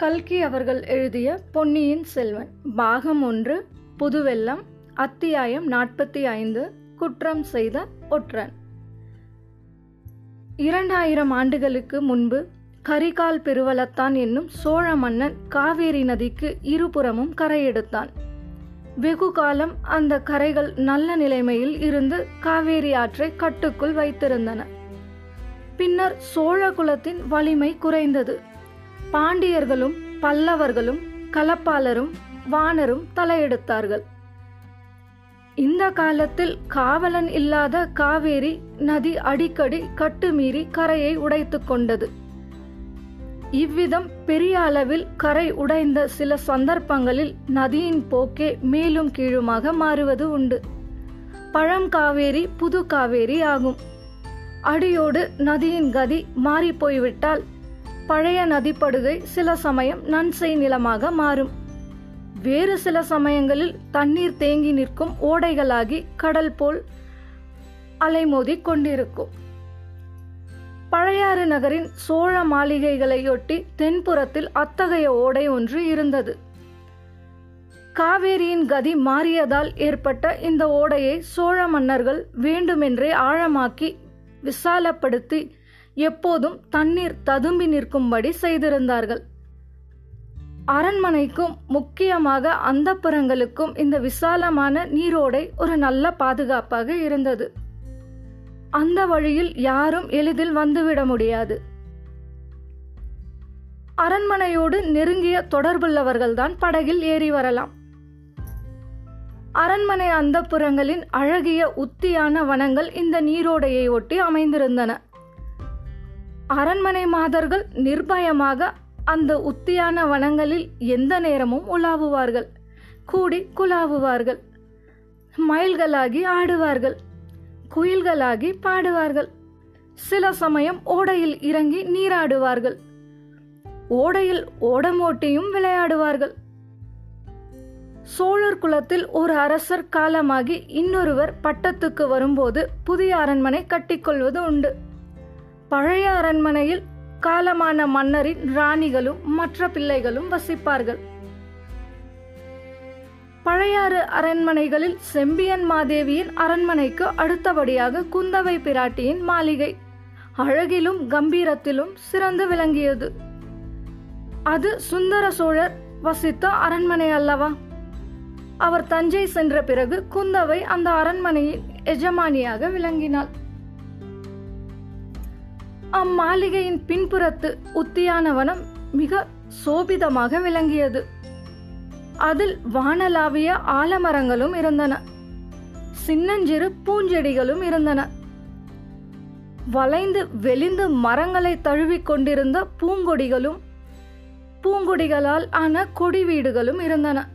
கல்கி அவர்கள் எழுதிய பொன்னியின் செல்வன் பாகம் ஒன்று புதுவெல்லம் அத்தியாயம் நாற்பத்தி ஐந்து குற்றம் செய்த ஒற்றன். இரண்டாயிரம் ஆண்டுகளுக்கு முன்பு கரிகால் பெருவளத்தான் என்னும் சோழ மன்னன் காவேரி நதிக்கு இருபுறமும் கரையெடுத்தான். வெகு காலம் அந்த கரைகள் நல்ல நிலைமையில் இருந்து காவேரி ஆற்றை கட்டுக்குள் வைத்திருந்தன. பின்னர் சோழ குலத்தின் வலிமை குறைந்தது. பாண்டியர்களும் பல்லவர்களும் கலப்பாளரும் வானரும் தலையெடுத்தார்கள். இந்த காலத்தில் காவலன் இல்லாத காவேரி நதி அடிக்கடி கட்டுமீறி கரையை உடைத்துக் கொண்டது. இவ்விதம் பெரிய அளவில் கரை உடைந்த சில சந்தர்ப்பங்களில் நதியின் போக்கே மேலும் கீழுமாக மாறுவது உண்டு. பழம் காவேரி புது காவேரி ஆகும். அடியோடு நதியின் கதி மாறிப்போய்விட்டால் பழைய நதிப்படுகை சில சமயம் நன்செய் நிலமாக மாறும். வேறு சில சமயங்களில் தண்ணீர் தேங்கி நிற்கும் ஓடைகளாகி கடல் போல் அலைமோதி கொண்டிருக்கும். பழையாறு நகரின் சோழ மாளிகைகளையொட்டி தென்புறத்தில் அத்தகைய ஓடை ஒன்று இருந்தது. காவேரியின் கதி மாறியதால் ஏற்பட்ட இந்த ஓடையை சோழ மன்னர்கள் வேண்டுமென்றே ஆழமாக்கி விசாலப்படுத்தி எப்போதும் தண்ணீர் ததும்பி நிற்கும்படி செய்திருந்தார்கள். அரண்மனைக்கும் முக்கியமாக அந்தப்புறங்களுக்கும் இந்த விசாலமான நீரோடை ஒரு நல்ல பாதுகாப்பாக இருந்தது. அந்த வழியில் யாரும் எளிதில் வந்துவிட முடியாது. அரண்மனையோடு நெருங்கிய தொடர்புள்ளவர்கள்தான் படகில் ஏறி வரலாம். அரண்மனை அந்தப்புறங்களின் அழகிய உத்தியான வனங்கள் இந்த நீரோடையை ஒட்டி அமைந்திருந்தன. அரண்மனை மாதர்கள் நிர்பயமாக அந்த உத்தியான வனங்களில் எந்த நேரமும் உலாவுவார்கள். கூடி குலாவுவார்கள். மயில்களாகி ஆடுவார்கள். குயில்களாகி பாடுவார்கள். சில சமயம் ஓடையில் இறங்கி நீராடுவார்கள். ஓடையில் ஓடமோட்டியும் விளையாடுவார்கள். சோழர் குலத்தில் ஒரு அரசர் காலமாகி இன்னொருவர் பட்டத்துக்கு வரும்போது புதிய அரண்மனை கட்டிக்கொள்வது உண்டு. பழைய அரண்மனையில் காலமான மன்னரின் ராணிகளும் மற்ற பிள்ளைகளும் வசிப்பார்கள். பழையாறு அரண்மனைகளில் செம்பியன் மாதேவியின் அரண்மனைக்கு அடுத்தபடியாக குந்தவை பிராட்டியின் மாளிகை அழகிலும் கம்பீரத்திலும் சிறந்து விளங்கியது. அது சுந்தர சோழர் வசித்த அரண்மனை அல்லவா? அவர் தஞ்சை சென்ற பிறகு குந்தவை அந்த அரண்மனையின் எஜமானியாக விளங்கினாள். அம்மாளிகையின் பின்புறத்து உத்தியானவனம் மிக சோபிதமாக விளங்கியது. அதில் வானலாவிய ஆலமரங்களும் இருந்தன. சின்னஞ்சிறு பூஞ்செடிகளும் இருந்தன. வளைந்து வெளிந்து மரங்களை தழுவிக் கொண்டிருந்த பூங்கொடிகளும் பூங்கொடிகளால் ஆன கொடி வீடுகளும் இருந்தன.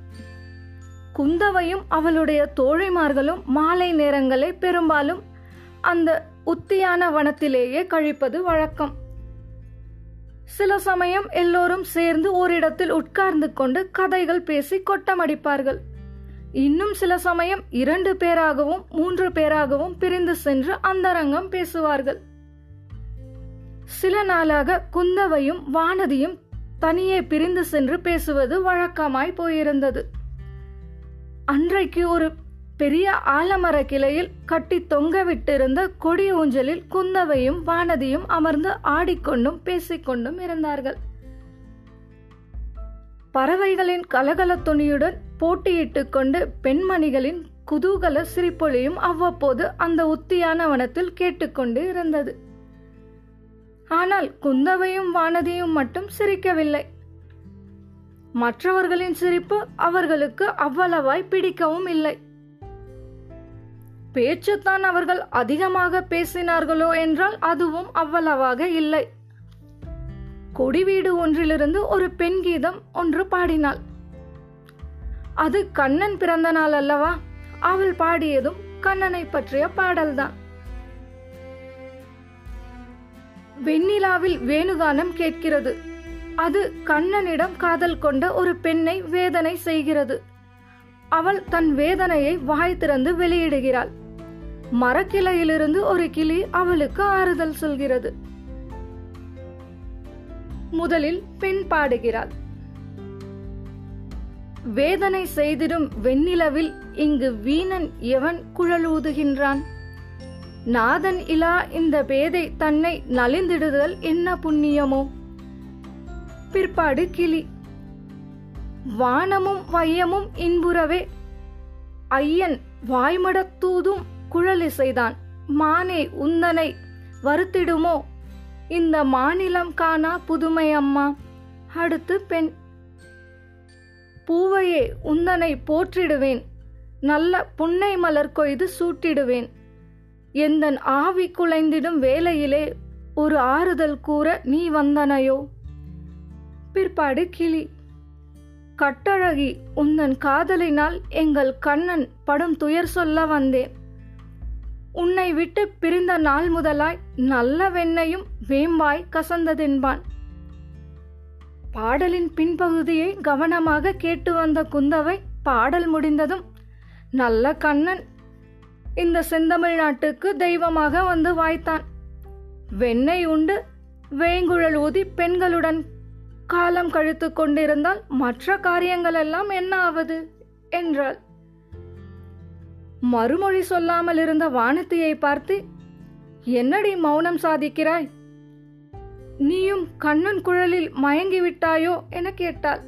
குந்தவையும் அவளுடைய தோழிமார்களும் மாலை நேரங்களை பெரும்பாலும் அந்த உத்தியான வனத்திலேயே கழிப்பது வழக்கம். சில சமயம் எல்லோரும் சேர்ந்து ஓரிடத்தில் உட்கார்ந்து கொண்டு கதைகள் பேசி கொட்டமடிப்பார்கள். இன்னும் சில சமயம் இரண்டு பேராகவும் மூன்று பேராகவும் பிரிந்து சென்று அந்தரங்கம் பேசுவார்கள். சில நாளாக குந்தவையும் வானதியும் தனியே பிரிந்து சென்று பேசுவது வழக்கமாய் போயிருந்தது. அன்றைக்கு ஒரு பெரிய ஆலமர கிளையில் கட்டி தொங்க விட்டிருந்த கொடி ஊஞ்சலில் குந்தவையும் வானதியும் அமர்ந்து ஆடிக்கொண்டும் பேசிக்கொண்டும் இருந்தார்கள். பறவைகளின் கலகல துணியுடன் போட்டியிட்டு கொண்டு பெண்மணிகளின் குதூகல சிரிப்பொழியும் அவ்வப்போது அந்த உத்தியான வனத்தில் கேட்டுக்கொண்டு இருந்தது. ஆனால் குந்தவையும் வானதியும் மட்டும் சிரிக்கவில்லை. மற்றவர்களின் சிரிப்பு அவர்களுக்கு அவ்வளவாய் பிடிக்கவும் இல்லை. பேச்சுத்தான் அவர்கள் அதிகமாக பேசினார்களோ என்றால் அதுவும் அவ்வளவாக இல்லை. கொடிவீடு ஒன்றிலிருந்து ஒரு பெண் கீதம் ஒன்று பாடினாள். அது கண்ணன் பிறந்த நாள் அல்லவா? அவள் பாடியதும் கண்ணனை பற்றிய பாடல்தான். வெண்ணிலாவில் வேணுகானம் கேட்கிறது. அது கண்ணனிடம் காதல் கொண்ட ஒரு பெண்ணை வேதனை செய்கிறது. அவள் தன் வேதனையை வாய் திறந்து வெளியிடுகிறாள். மரக்கிளையிலிருந்து ஒரு கிளி அவளுக்கு ஆறுதல் சொல்கிறது. முதலில் பெண் பாடுகிறாள். வேதனை செய்திடும் வெண்ணிலவில் இங்கு வீணன் எவன் குழலூதுகின்றான் நாதன் இலா இந்த பேதை தன்னை நலிந்திடுதல் என்ன புண்ணியமோ? பிற்பாடு கிளி. வானமும் வையமும் இன்புறவே ஐயன் வாய்மடத்தூதும் குழலிசைதான் மானே உந்தனை வருத்திடுமோ? இந்த மாநிலம் காணா புதுமை அம்மா. அடுத்து பெண். பூவையே உந்தனை போற்றிடுவேன். நல்ல புன்னை மலர் கொய்து சூட்டிடுவேன். எந்தன் ஆவி குலைந்திடும் வேலையிலே ஒரு ஆறுதல் கூற நீ வந்தனையோ? பிற்பாடு கிளி. கட்டழகி உந்தன் காதலினால் எங்கள் கண்ணன் படும் துயர் சொல்ல வந்தேன். உன்னை விட்டு பிரிந்த நாள் முதலாய் நல்ல வெண்ணையும் வேம்பாய் கசந்ததென்பான். பாடலின் பின்பகுதியை கவனமாக கேட்டு வந்த குந்தவை பாடல் முடிந்ததும் நல்ல கண்ணன் இந்த செந்தமிழ் நாட்டுக்கு தெய்வமாக வந்து வாய்த்தான். வெண்ணெய் உண்டு வேங்குழல் ஊதி பெண்களுடன் காலம் கழித்து கொண்டிருந்தால் மற்ற காரியங்களெல்லாம் என்ன ஆவது? என்றாள். மறுமொழி சொல்லாமல் இருந்த வானத்தியை பார்த்து என்னடி மௌனம் சாதிக்கிறாய்? நீயும் கண்ணன் குழலில் மயங்கி விட்டாயோ? என கேட்டாள்.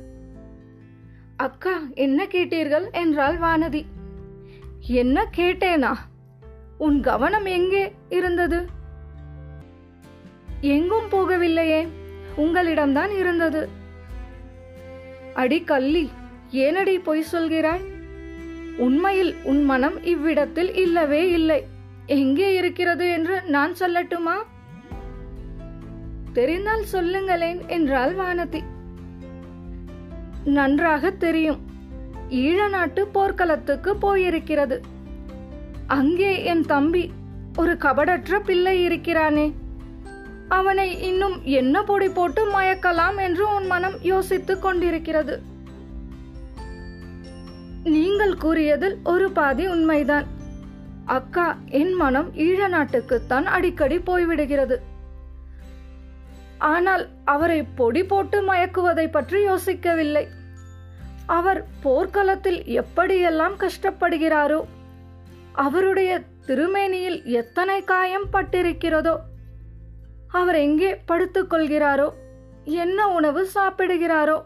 அக்கா என்ன கேட்டீர்கள்? என்றாள் வானதி. என்ன கேட்டேனா? உன் கவனம் எங்கே இருந்தது? எங்கும் போகவில்லையே உங்களிடம்தான் இருந்தது. அடி கள்ளி ஏனடி பொய் சொல்கிறாய்? உண்மையில் உன் மனம் இவ்விடத்தில் இல்லவே இல்லை. எங்கே இருக்கிறது என்று நான் சொல்லட்டுமா? தெரிந்தால் சொல்லுங்களேன் என்றாள் வானதி. நன்றாக தெரியும். ஈழ நாட்டு போர்க்களத்துக்கு போயிருக்கிறது. அங்கே என் தம்பி ஒரு கபடற்ற பிள்ளை இருக்கிறானே. அவனை இன்னும் என்ன பொடி போட்டு மயக்கலாம் என்று உன் மனம் யோசித்துக் கொண்டிருக்கிறது. நீங்கள் கூறியதில் ஒரு பாதி உண்மைதான். அக்கா என் மனம் ஈழ நாட்டுக்குத்தான் அடிக்கடி போய்விடுகிறது. ஆனால் அவரை பொடி போட்டு மயக்குவதை பற்றி யோசிக்கவில்லை. அவர் போர்க்களத்தில் எப்படியெல்லாம் கஷ்டப்படுகிறாரோ அவருடைய திருமேனியில் எத்தனை காயம் பட்டிருக்கிறதோ அவர் எங்கே படுத்துக்கொள்கிறாரோ என்ன உணவு சாப்பிடுகிறாரோ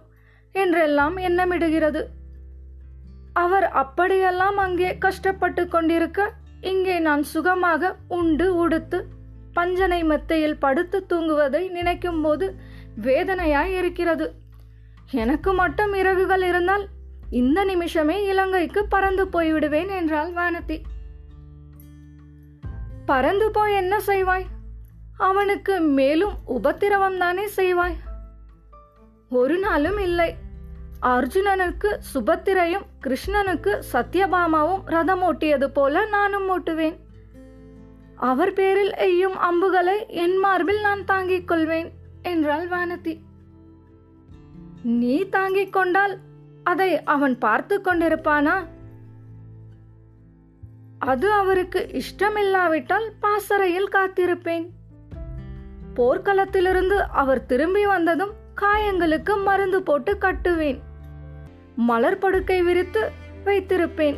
என்றெல்லாம் எண்ணமிடுகிறது. அவர் அப்படியெல்லாம் அங்கே கஷ்டப்பட்டு கொண்டிருக்க இங்கே நான் சுகமாக உண்டு உடுத்து பஞ்சனை மெத்தையில் படுத்து தூங்குவதை நினைக்கும் போது வேதனையாய் இருக்கிறது. எனக்கு மட்டும் இறகுகள் இருந்தால் இந்த நிமிஷமே இலங்கைக்கு பறந்து போய்விடுவேன் என்றாள் வானதி. பறந்து போய் என்ன செய்வாய்? அவனுக்கு மேலும் உபத்திரவம் தானே செய்வாய்? ஒரு நாளும் இல்லை. அர்ஜுனனுக்கு சுபத்திரையும் கிருஷ்ணனுக்கு சத்யபாமாவும் ரதம் ஓட்டியது போல நானும் ஓட்டுவேன் அவர் பேரில் எய்யும் அம்புகளை என் மார்பில் நான் தாங்கிக் கொள்வேன் என்றாள் வானதி. நீ தாங்கிக் கொண்டால் அதை அவன் பார்த்து கொண்டிருப்பானா? அது அவருக்கு இஷ்டமில்லாவிட்டால் பாசறையில் காத்திருப்பேன். போர்க்களத்திலிருந்து அவர் திரும்பி வந்ததும் காயங்களுக்கு மருந்து போட்டு கட்டுவேன். மலர் படுக்கை விரித்து வைத்திருப்பேன்.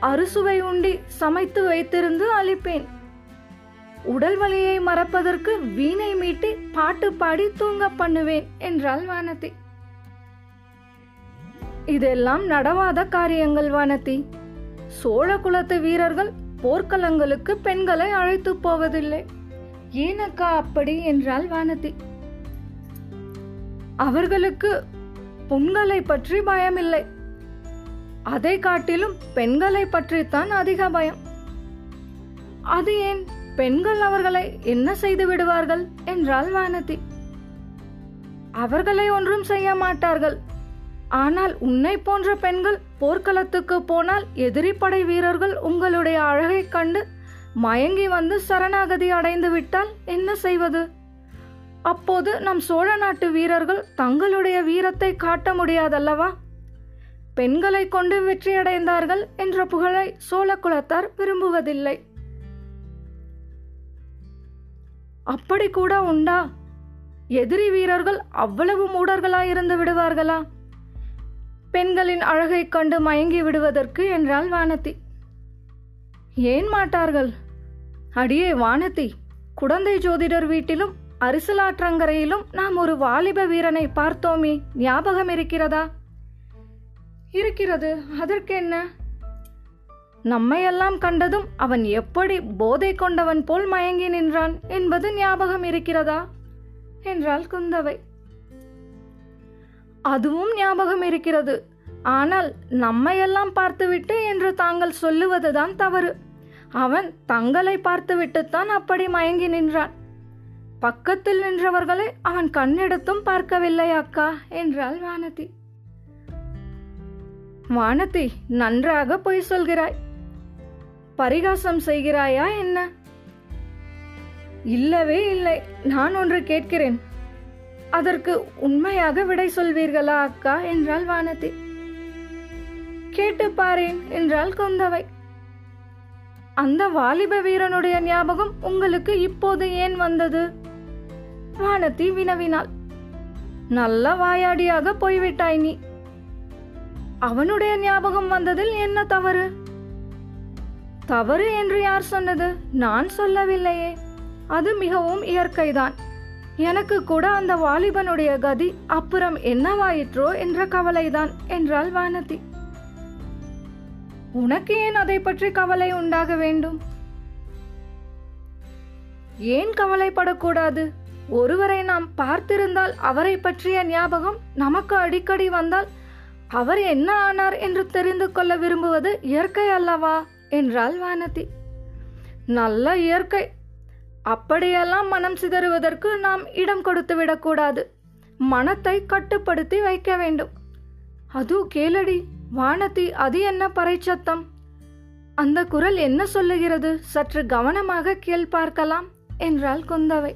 அறுசுவை உண்டி சமைத்து வைத்திருந்து அளிப்பேன் உடல் வலியை மறப்பதற்கு வீணை மீட்டி பாட்டு பாடி தூங்க பண்ணுவேன் என்றாள் வானதி. இதெல்லாம் நடவாத காரியங்கள் வானதி. சோழ குலத்து வீரர்கள் போர்க்களங்களுக்கு பெண்களை அழைத்து போவதில்லை. ஏனக்கா அப்படி? என்றாள் வானதி. அவர்களுக்கு புண்களை பற்றி பயமில்லை. அதை காட்டிலும் பெண்களை பற்றித்தான் அதிக பயம். அது ஏன்? பெண்கள் அவர்களை என்ன செய்து விடுவார்கள்? என்றாள் வானதி. அவர்களை ஒன்றும் செய்ய மாட்டார்கள். ஆனால் உன்னை போன்ற பெண்கள் போர்க்களத்துக்கு போனால் எதிரி படை வீரர்கள் உங்களுடைய அழகைக் கண்டு மயங்கி வந்து சரணாகதி அடைந்து விட்டால் என்ன செய்வது? அப்போது நம் சோழ நாட்டு வீரர்கள் தங்களுடைய வீரத்தை காட்ட முடியாதல்லவா? பெண்களை கொண்டு வெற்றியடைந்தார்கள் என்ற புகழை சோழ குலத்தார் விரும்புவதில்லை. அப்படி கூட உண்டா? எதிரி வீரர்கள் அவ்வளவு மூடர்களாயிருந்து விடுவார்களா? பெண்களின் அழகைக் கண்டு மயங்கி விடுவதற்கு என்றாள் வானதி. ஏன் மாட்டார்கள்? அடியே வானதி குடந்தை ஜோதிடர் வீட்டிலும் அரிசலாற்றங்கரையிலும் நாம் ஒரு வாலிப வீரனை பார்த்தோமே. ஞாபகம் இருக்கிறதா? இருக்கிறது. அதற்கென்ன? நம்மையெல்லாம் கண்டதும் அவன் எப்படி போதை கொண்டவன் போல் மயங்கி நின்றான் என்பது ஞாபகம் இருக்கிறதா? என்றாள் குந்தவை. அதுவும் ஞாபகம் இருக்கிறது. ஆனால் நம்மையெல்லாம் பார்த்துவிட்டு என்று தாங்கள் சொல்லுவதுதான் தவறு. அவன் தங்களை பார்த்துவிட்டுத்தான் அப்படி மயங்கி நின்றான். பக்கத்தில் நின்றவர்களை அவன் கண்ணெடுத்தும் பார்க்கவில்லை அக்கா என்றாள் வானதி. வானதி நன்றாக பொய் சொல்கிறாய். பரிகாசம் செய்கிறாயா என்ன? இல்லவே இல்லை நான் ஒன்று கேட்கிறேன். அதற்கு உண்மையாக விடை சொல்வீர்களா அக்கா என்றாள் வானதி. கேட்டு பாரேன் என்றாள் குந்தவை. அந்த வாலிப வீரனுடைய ஞாபகம் உங்களுக்கு இப்போது ஏன் வந்தது? வானதி வினவினாள். நல்ல வாயாடியாக போய்விட்டாய் நீ. அவனுடைய ஞாபகம் வந்ததில் என்ன தவறு? தவறு என்று யார் சொன்னது? நான் சொல்லவில்லையே. அது மிகவும் இயற்கைதான். எனக்கு கூட அந்த வாலிபனுடைய கதி அப்புறம் என்னவாயிற்றோ என்ற கவலைதான் என்றாள் வானதி. உனக்கு ஏன் அதை பற்றி கவலை உண்டாக வேண்டும்? ஏன் கவலைப்படக்கூடாது? ஒருவரை நாம் பார்த்திருந்தால் அவரை பற்றிய ஞாபகம் நமக்கு அடிக்கடி வந்தால் அவர் என்ன ஆனார் என்று தெரிந்து கொள்ள விரும்புவது இயற்கை அல்லவா? என்றாள் வானதி. நல்ல இயற்கை. அப்படியெல்லாம் மனம் சிதறுவதற்கு நாம் இடம் கொடுத்து விடக்கூடாது. மனத்தை கட்டுப்படுத்தி வைக்க வேண்டும். அது கேளடி வானதி அது என்ன பறைச்சத்தம்? அந்த குரல் என்ன சொல்லுகிறது? சற்று கவனமாக கேள் பார்க்கலாம் என்றாள் குந்தவை.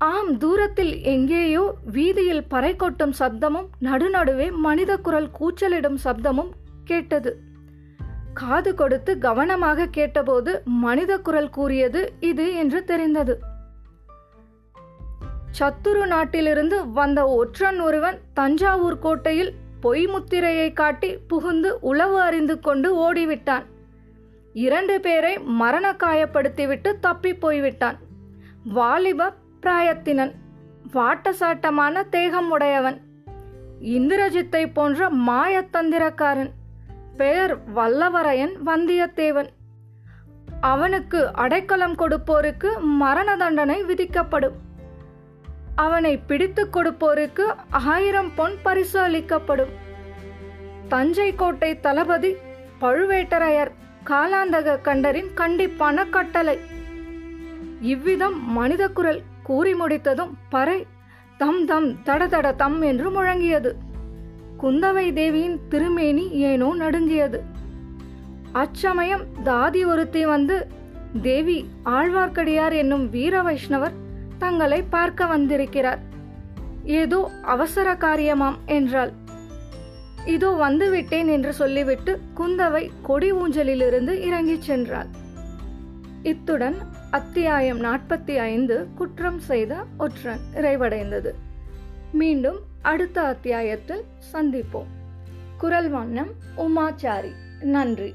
ஆம் தூரத்தில் எங்கேயோ வீதியில் பறை கொட்டும் சப்தமும் நடுநடுவே மனித குரல் கூச்சலிடும் சப்தமும் கேட்டது. காது கொடுத்து கவனமாக கேட்டபோது மனித குரல் கூறியது இது என்று தெரிந்தது. சத்துரு நாட்டிலிருந்து வந்த ஒற்றன் ஒருவன் தஞ்சாவூர் கோட்டையில் பொய் முத்திரையை காட்டி புகுந்து உளவு அறிந்து கொண்டு ஓடிவிட்டான். இரண்டு பேரை மரண காயப்படுத்திவிட்டு தப்பி போய்விட்டான். வாலிப பிராயத்தினன் வாட்டசாட்டமான தேகம் உடையவன் இந்திரஜித்தை போன்ற மாயத்தந்திரக்காரன். பெயர் வல்லவரையன் வந்தியத்தேவன். அவனுக்கு அடைக்கலம் கொடுப்போருக்கு மரண தண்டனை விதிக்கப்படும். அவனை பிடித்துக் கொடுப்போருக்கு ஆயிரம் பொன் பரிசு அளிக்கப்படும். தஞ்சை கோட்டை தளபதி பழுவேட்டரையர் காலாந்தக கண்டரின் கண்டிப்பான கட்டளை. இவ்விதம் மனித குரல் கூறி முடித்ததும் பறை தம் தம் தட தட தம் என்று முழங்கியது. குந்தவை தேவியின் திருமேனி ஏனோ நடுங்கியது. அச்சமயம் தாதி ஒருத்தி வந்து தேவி ஆழ்வார்க்கடியார் என்னும் வீர வைஷ்ணவர் தங்களை பார்க்க வந்திருக்கிறார். ஏதோ அவசர காரியமாம் என்றாள். இதோ வந்துவிட்டேன் என்று சொல்லிவிட்டு குந்தவை கொடி ஊஞ்சலிலிருந்து இறங்கிச் சென்றாள். இத்துடன் அத்தியாயம் நாற்பத்தி ஐந்து குற்றம் செய்த ஒற்றன் நிறைவடைந்தது. மீண்டும் அடுத்த அத்தியாயத்தில் சந்திப்போம். குரல் வண்ணம் உமாச்சாரி. நன்றி.